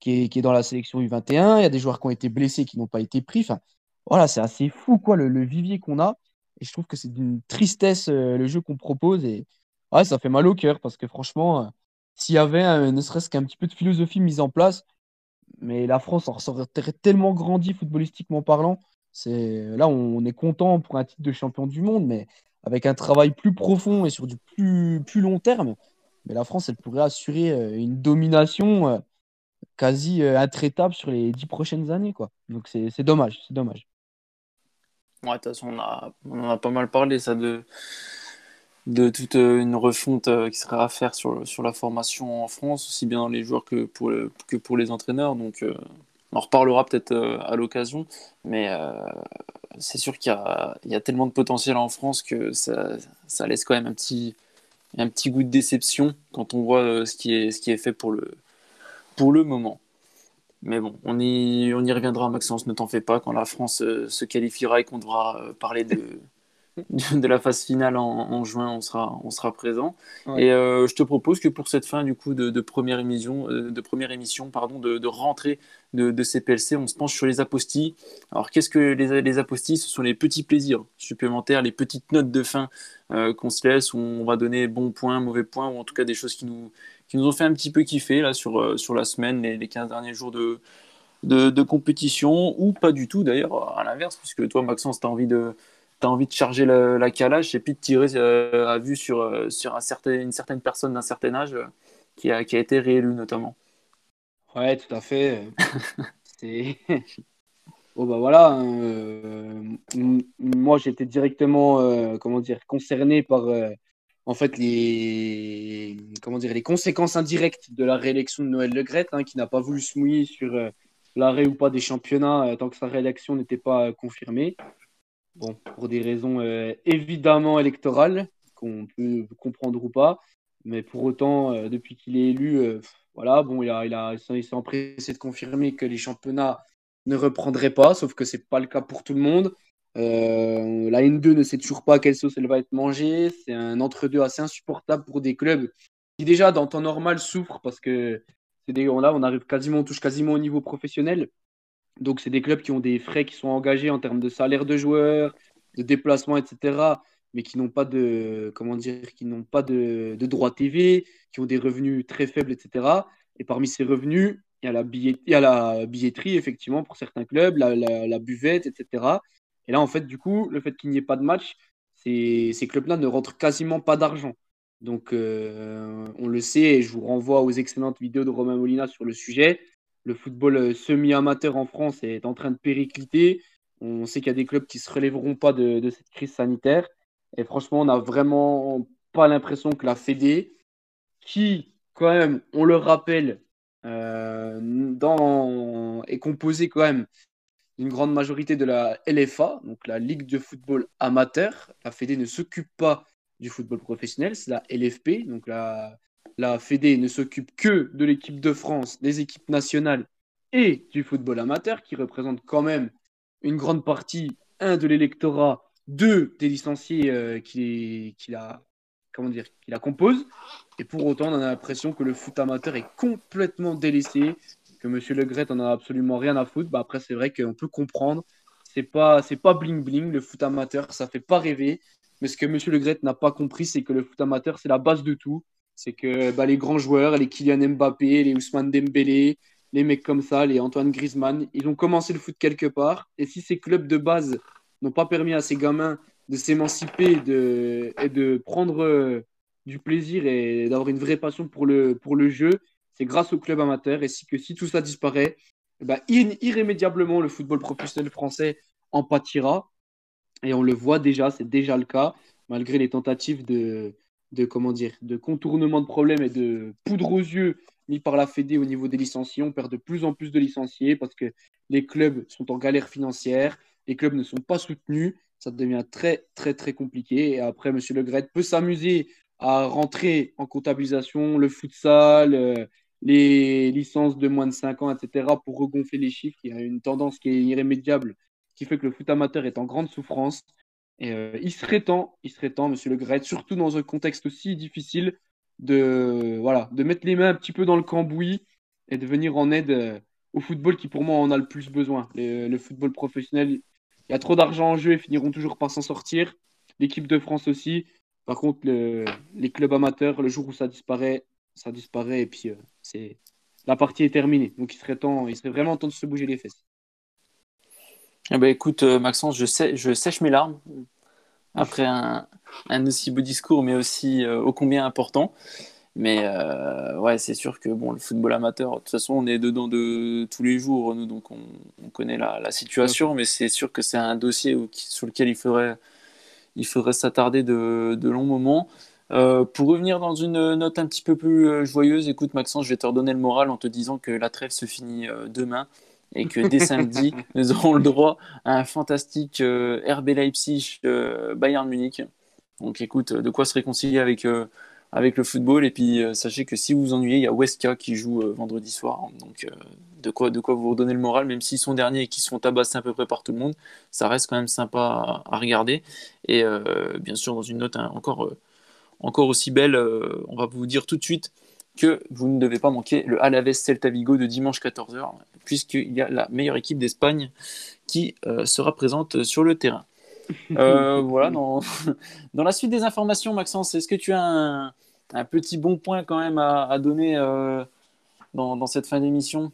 qui, est, qui est dans la sélection U21. Il y a des joueurs qui ont été blessés, qui n'ont pas été pris. Enfin, voilà, c'est assez fou quoi le, vivier qu'on a. Et je trouve que c'est d'une tristesse euh, le jeu qu'on propose. Et ça fait mal au cœur parce que franchement, euh, s'il y avait ne serait-ce qu'un petit peu de philosophie mise en place, mais la France en serait tellement grandi footballistiquement parlant. C'est là on est content pour un titre de champion du monde, mais avec un travail plus profond et sur du plus, plus long terme, mais la France elle pourrait assurer euh, une domination quasi intraitable sur les dix prochaines années quoi. Donc c'est dommage, c'est dommage. Ouais, de toute façon, on, a, on en a pas mal parlé, ça, de, de toute euh, une refonte euh, qui serait à faire sur, sur la formation en France, aussi bien les joueurs que pour, que pour les entraîneurs. Donc, euh, on en reparlera peut-être à l'occasion, mais c'est sûr qu'il y y a tellement de potentiel en France que ça, ça laisse quand même un petit, un petit goût de déception quand on voit ce qui est, ce qui est fait pour le, pour le moment. Mais bon, on y, on y reviendra, Maxence, ne t'en fais pas, quand la France euh, se qualifiera et qu'on devra euh, parler de, de, la phase finale en, juin, on sera, on sera présent. Et euh, je te propose que pour cette fin du coup de, première émission, de première émission pardon, de, rentrée de, de CPLC, on se penche sur les apostilles. Alors qu'est-ce que les, les apostilles? Ce sont les petits plaisirs supplémentaires, les petites notes de fin qu'on se laisse, où on va donner bons points, mauvais points, ou en tout cas des choses qui nous, qui nous ont fait un petit peu kiffer là, sur, euh, sur la semaine, les, les 15 derniers jours de, de, compétition, ou pas du tout d'ailleurs, à l'inverse, puisque toi, Maxence, tu as envie de. As envie de charger la, la calage et puis de tirer euh, à vue sur, euh, sur un certain, une certaine personne d'un certain âge qui, a, qui a été réélue notamment. Ouais, tout à fait. Oh bah voilà, hein, moi j'étais directement comment dire concerné par en fait les comment dire les conséquences indirectes de la réélection de Noël Le Gret, hein, qui n'a pas voulu se mouiller sur l'arrêt ou pas des championnats tant que sa réélection n'était pas confirmée. Bon, pour des raisons évidemment électorales qu'on peut comprendre ou pas, mais pour autant depuis qu'il est élu, voilà bon il a il a s'est empressé de confirmer que les championnats ne reprendrait pas, sauf que c'est pas le cas pour tout le monde. Euh, la N2 ne sait toujours pas à quelle sauce elle va être mangée. C'est un entre-deux assez insupportable pour des clubs qui déjà dans temps normal souffrent parce que c'est des là on arrive quasiment touche quasiment au niveau professionnel. Donc c'est des clubs qui ont des frais qui sont engagés en termes de salaire de joueurs, de déplacement, etc. Mais qui n'ont pas de comment dire, qui n'ont pas de, de TV, qui ont des revenus très faibles, etc. Et parmi ces revenus, il y a la billetterie, effectivement, pour certains clubs, la, buvette, etc. Et là, en fait, du coup, le fait qu'il n'y ait pas de match, ces, clubs-là ne rentrent quasiment pas d'argent. Donc, euh, on le sait, et je vous renvoie aux excellentes vidéos de Romain Molina sur le sujet. Le football euh, semi-amateur en France est en train de péricliter. On sait qu'il y a des clubs qui ne se relèveront pas de, cette crise sanitaire. Et franchement, on n'a vraiment pas l'impression que la Fédé, qui, quand même, on le rappelle, euh, est composé quand même d'une grande majorité de la LFA, donc la Ligue de football amateur. La Fédé ne s'occupe pas du football professionnel, c'est la LFP, donc la, la Fédé ne s'occupe que de l'équipe de France, des équipes nationales et du football amateur, qui représente quand même une grande partie, un, de l'électorat, deux, des licenciés euh, qui, qui, la, comment dire, qui la compose. Et pour autant, on a l'impression que le foot amateur est complètement délaissé, que M. Le Gret en a absolument rien à foutre. Bah, après, c'est vrai qu'on peut comprendre. C'est pas, c'est pas bling bling. Le foot amateur, ça fait pas rêver. Mais ce que M. Le Gret n'a pas compris, c'est que le foot amateur, c'est la base de tout. C'est que bah, les grands joueurs, les Kylian Mbappé, les Ousmane Dembélé, les mecs comme ça, les Antoine Griezmann, ils ont commencé le foot quelque part. Et si ces clubs de base n'ont pas permis à ces gamins de s'émanciper de, et de prendre euh, du plaisir et d'avoir une vraie passion pour le, pour le jeu, grâce au club amateur. Et si, que si tout ça disparaît, ben, irrémédiablement, le football professionnel français en pâtira. Et on le voit déjà, c'est déjà le cas, malgré les tentatives de, de, comment dire, de contournement de problèmes et de poudre aux yeux mis par la Fédé au niveau des licenciés. On perd de plus en plus de licenciés parce que les clubs sont en galère financière, les clubs ne sont pas soutenus ça devient très, très, très compliqué. Et après, M. Le Gret peut s'amuser à rentrer en comptabilisation le futsal, euh, les licences de moins de 5 ans, etc., pour regonfler les chiffres. Il y a une tendance qui est irrémédiable, qui fait que le foot amateur est en grande souffrance. Euh, il serait temps, il serait temps, Monsieur Le Gret, surtout dans un contexte aussi difficile, de, voilà, de mettre les mains un petit peu dans le cambouis et de venir en aide euh, au football qui, pour moi, en a le plus besoin. le football professionnel, il y a trop d'argent en jeu et finiront toujours par s'en sortir. L'équipe de France aussi. Par contre, les clubs amateurs, le jour où ça disparaît, ça disparaît et puis euh, c'est la partie est terminée. Donc il serait temps, il serait vraiment temps de se bouger les fesses. Eh ben, écoute, euh, Maxence, je, sais, je sèche mes larmes après un, un aussi beau discours, mais aussi euh, ô combien important. Mais euh, ouais, c'est sûr que bon, le football amateur, de toute façon, on est dedans de tous les jours, nous, donc on, connaît la, la situation, mais c'est sûr que c'est un dossier sur lequel il faudrait, il faudrait s'attarder de, de, longs moments. Euh, pour revenir dans une note un petit peu plus euh, joyeuse, écoute Maxence, je vais te redonner le moral en te disant que la trêve se finit demain et que dès samedi, nous aurons le droit à un fantastique RB Leipzig Bayern Munich. Donc écoute, de quoi se réconcilier avec avec le football. Et puis euh, sachez que si vous vous ennuyez, il y a Westka qui joue euh, vendredi soir. Donc euh, de quoi, de quoi vous redonner le moral, même s'ils sont derniers et qu'ils sont tabassés à peu près par tout le monde, ça reste quand même sympa à, regarder. Et bien sûr, dans une note hein, encore, encore aussi belle, on va vous dire tout de suite que vous ne devez pas manquer le Alaves Celta Vigo de dimanche 14h, puisqu'il y a la meilleure équipe d'Espagne qui sera présente sur le terrain. voilà, dans, dans la suite des informations, Maxence, est-ce que tu as un, un petit bon point quand même à, donner euh, dans, cette fin d'émission?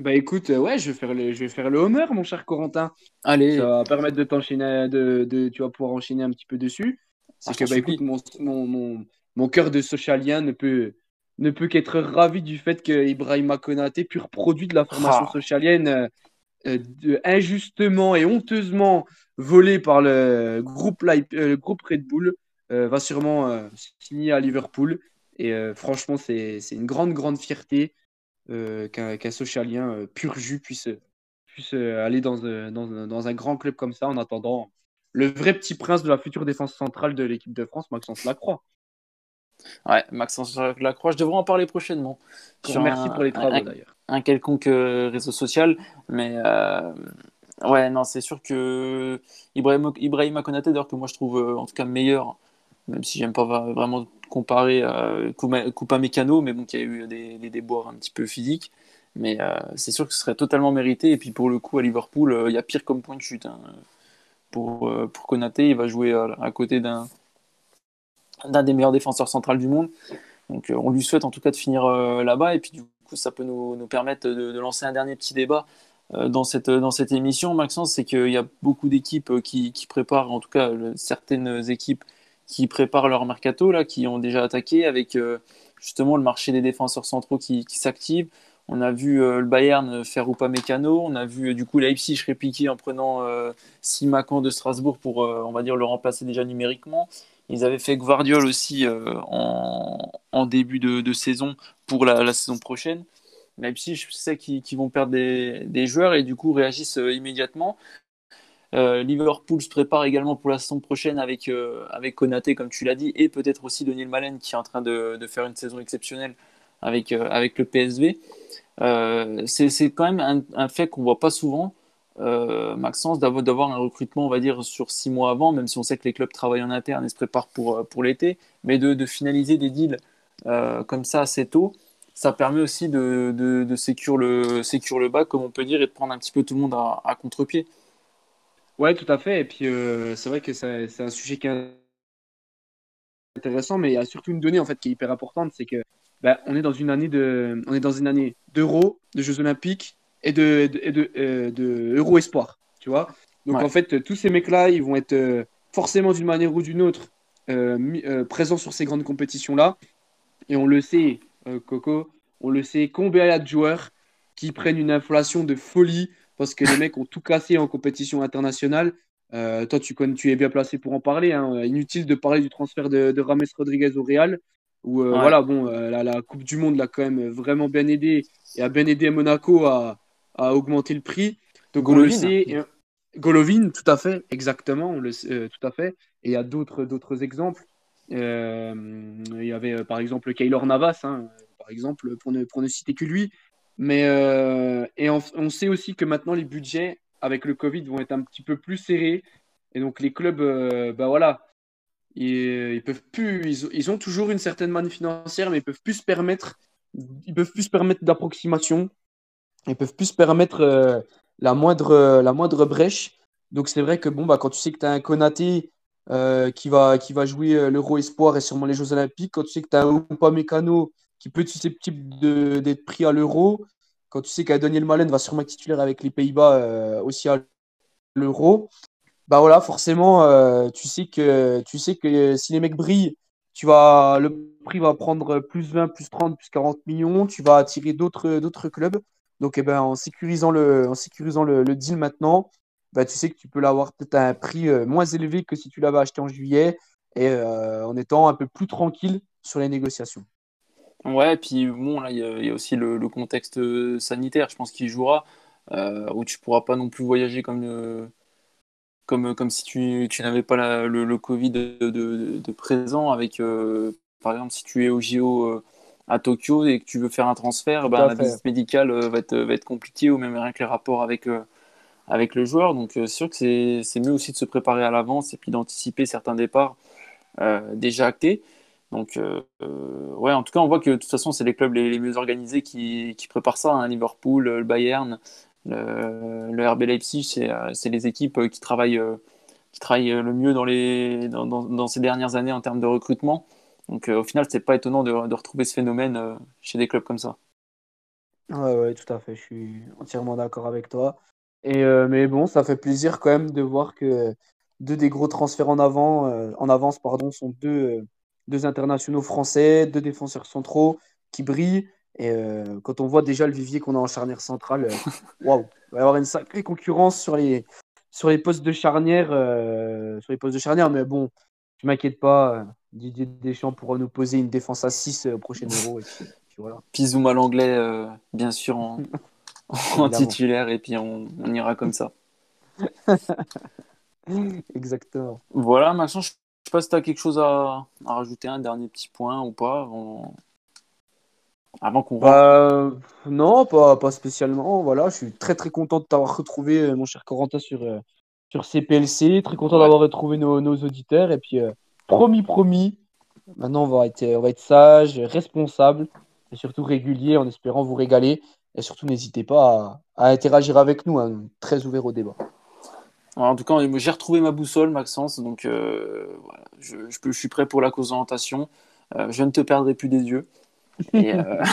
Bah écoute, euh, ouais, je vais faire le, je vais faire le homer, mon cher Corentin. Allez. Ça va permettre de t'enchaîner, de, de, tu vas pouvoir enchaîner un petit peu dessus. C'est que, bah écoute, mon, mon, mon, cœur de socialien ne peut, ne peut qu'être ravi du fait que Ibrahima Konaté, pur produit de la formation ah. socialienne, injustement et honteusement volé par le groupe, le groupe Red Bull va sûrement signer à Liverpool. Et franchement, c'est une grande, grande fierté qu'un socialien pur jus puisse, puisse aller dans, dans, dans, un grand club comme ça en attendant le vrai petit prince de la future défense centrale de l'équipe de France, Maxence Lacroix. Ouais, Maxence Lacroix, je devrais en parler prochainement. Merci pour les travaux d'ailleurs. Un quelconque euh, réseau social, mais euh, ouais, non, c'est sûr que Ibrahim, Ibrahim Konaté, d'ailleurs, que moi je trouve euh, en tout cas meilleur, même si j'aime pas vraiment comparer Coupa Mécano, mais bon, qui a eu des, des déboires un petit peu physiques. Mais c'est sûr que ce serait totalement mérité. Et puis pour le coup, à Liverpool, il y a pire comme point de chute. Hein. Pour, pour Konaté, il va jouer à côté d'un des meilleurs défenseurs centrales du monde. Euh, on lui souhaite en tout cas de finir euh, là-bas. Et puis du coup, ça peut nous, permettre de, lancer un dernier petit débat euh, dans cette, émission, Maxence, c'est qu'il y a beaucoup d'équipes qui, préparent, en tout cas certaines équipes qui préparent leur mercato, là, qui ont déjà attaqué avec justement le marché des défenseurs centraux qui s'active. On a vu le Bayern faire ou pas mécano. On a vu du coup Leipzig répliquer en prenant Simacan de Strasbourg pour, on va dire, le remplacer déjà numériquement. Ils avaient fait Guardiol aussi euh, en, début de, saison pour la, saison prochaine. Leipzig, je sais qu'ils vont perdre des, joueurs et du coup réagissent euh, immédiatement. Euh, Liverpool se prépare également pour la saison prochaine avec, avec Konaté, comme tu l'as dit, et peut-être aussi Daniel Malen qui est en train de, faire une saison exceptionnelle avec, avec le PSV. c'est quand même un, un fait qu'on voit pas souvent. Euh, Maxence, d'avoir un recrutement, on va dire, sur six mois avant, même si on sait que les clubs travaillent en interne et se préparent pour, euh, pour l'été, mais de, finaliser des deals euh, comme ça assez tôt, ça permet aussi de, de, de sécure, le, sécure le bas, comme on peut dire, et de prendre un petit peu tout le monde à, à contre-pied. Ouais, tout à fait. Et puis, c'est vrai que c'est un sujet qui est intéressant, mais il y a surtout une donnée en fait qui est hyper importante, c'est que ben, on est dans une année de, on est dans une année d'Euro, de Jeux Olympiques, et de, de, euh, de, Euro Espoir, tu vois. Donc en fait, tous ces mecs-là, ils vont être euh, forcément d'une manière ou d'une autre euh, présents sur ces grandes compétitions-là. Et on le sait, Coco, on le sait, combien il y a de joueurs qui prennent une inflation de folie parce que les mecs ont tout cassé en compétition internationale. toi, tu es bien placé pour en parler. Hein. Inutile de parler du transfert de, de Rames Rodriguez au Real. Où, voilà, bon, la, la, Coupe du Monde l'a quand même vraiment bien aidé et a bien aidé Monaco à, à augmenter le prix. Donc Golovin. on le sait. Golovin, tout à fait, exactement, on le sait, euh, tout à fait. Et il y a d'autres, d'autres exemples. Euh, il y avait euh, par exemple Kaylor Navas, hein, par exemple, pour ne, pour ne citer que lui. Mais et on, sait aussi que maintenant les budgets avec le Covid vont être un petit peu plus serrés. Et donc les clubs, bah voilà, ils, ils peuvent plus, ils, ont toujours une certaine manne financière, mais ils peuvent plus se permettre, ils peuvent plus se permettre d'approximation ils peuvent plus se permettre euh, la, moindre, euh, la moindre brèche. Donc c'est vrai que bon, bah, quand tu sais que tu as un Konaté euh, qui, va, qui va jouer l'Euro Espoir et sûrement les Jeux Olympiques, quand tu sais que tu as un Upamecano qui peut être susceptible d'être pris à l'Euro, quand tu sais qu'un Daniel Malen va sûrement être titulaire avec les Pays-Bas aussi à l'Euro, bah voilà, forcément, tu, sais que, tu sais que si les mecs brillent, tu vas, le prix va prendre plus 20, plus 30, plus 40 millions, tu vas attirer d'autres clubs. Donc, eh ben, en sécurisant le, deal maintenant, bah, tu sais que tu peux l'avoir peut-être à un prix euh, moins élevé que si tu l'avais acheté en juillet et euh, en étant un peu plus tranquille sur les négociations. Ouais, et puis bon, là, il y, a aussi le, contexte euh, sanitaire, je pense qu'il jouera, où tu pourras pas non plus voyager comme, comme, comme si tu, tu n'avais pas le, le, Covid de, de, présent, avec, par exemple, si tu es au JO à Tokyo et que tu veux faire un transfert, ben, la visite médicale euh, va être, va être compliquée ou même rien que les rapports avec, euh, avec le joueur. Donc euh, c'est sûr que c'est mieux aussi de se préparer à l'avance et puis d'anticiper certains départs déjà actés. Donc ouais, en tout cas, on voit que de toute façon, c'est les clubs les, mieux organisés qui, qui préparent ça. Hein. Liverpool, le Bayern, le, le RB Leipzig, c'est les équipes qui travaillent, qui travaillent le mieux dans, les, dans, ces dernières années en termes de recrutement. Donc euh, au final, c'est pas étonnant de, retrouver ce phénomène euh, chez des clubs comme ça. Ouais, ouais, tout à fait. Je suis entièrement d'accord avec toi. Et, euh, mais bon, ça fait plaisir quand même de voir que deux des gros transferts en, avant, en avance pardon, sont deux, deux internationaux français, deux défenseurs centraux qui brillent. Et euh, quand on voit déjà le vivier qu'on a en charnière centrale, euh, waouh, il va y avoir une sacrée concurrence sur les, sur les postes de charnière. euh, sur les postes de charnière, mais bon, je m'inquiète pas. Didier Deschamps pourra nous poser une défense à 6 au prochain Euro. Et puis, voilà. L'anglais, euh, bien sûr, en, en titulaire, et puis on, on ira comme ça. Exactement. Voilà, Maxence, je sais pas si tu as quelque chose à, à rajouter, un dernier petit point ou pas, avant qu'on. Bah, non, pas, pas spécialement. Voilà, je suis très très content de t'avoir retrouvé, euh, mon cher Corentin, sur, euh, sur CPLC. Très content Ouais. d'avoir retrouvé nos, nos auditeurs. Et puis, euh, promis, promis, maintenant on va être, on va être sage, responsable et surtout régulier en espérant vous régaler. Et surtout, n'hésitez pas à, à interagir avec nous, hein, très ouvert au débat. En tout cas, j'ai retrouvé ma boussole, Maxence, donc euh, voilà, je, je peux- je suis prêt pour la cause d'orientation. Je ne te perdrai plus des yeux. Et, euh,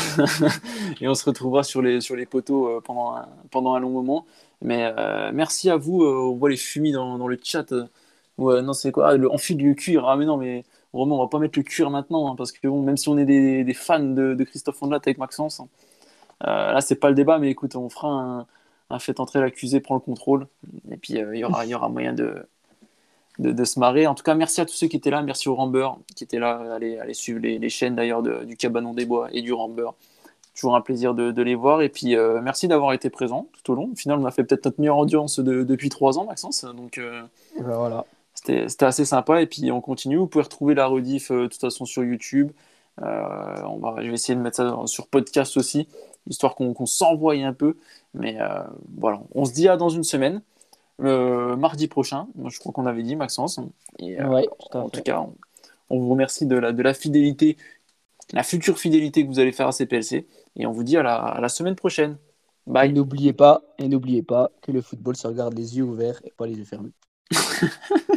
et on se retrouvera sur les, sur les poteaux euh, pendant, un, pendant un long moment. Mais euh, merci à vous. on voit les fumis dans, dans le chat. ouais, non, c'est quoi le, On file du cuir. Ah, mais non, mais vraiment, on va pas mettre le cuir maintenant. hein, parce que bon, même si on est des, des fans de, de Christophe Ondelat avec Maxence, hein, là, c'est pas le débat. Mais écoute, on fera un, fait entrer l'accusé, prend le contrôle. Et puis, il y, aura, il y aura moyen de, de, de se marrer. En tout cas, merci à tous ceux qui étaient là. Merci au Ramber qui était là. Allez, allez suivre les, les chaînes d'ailleurs du Cabanon des Bois et du Ramber. Toujours un plaisir de, de les voir. Et puis, euh, merci d'avoir été présent tout au long. Au final, on a fait peut-être notre meilleure audience de- depuis trois ans, Maxence. Donc, euh, ben voilà. c'était assez sympa. Et puis, on continue. Vous pouvez retrouver la rediff euh, de toute façon sur YouTube. On va, je vais essayer de mettre ça sur podcast aussi, histoire qu'on s'envoie un peu. Mais voilà, on se dit à dans une semaine, mardi prochain. Je crois qu'on avait dit, Maxence. Et, euh, Ouais, tout à en tout cas, on, on vous remercie de la, de la fidélité, la future fidélité que vous allez faire à CPLC. Et on vous dit à la, à la semaine prochaine. Bye. n'oubliez pas, et n'oubliez pas que le football se regarde les yeux ouverts et pas les yeux fermés.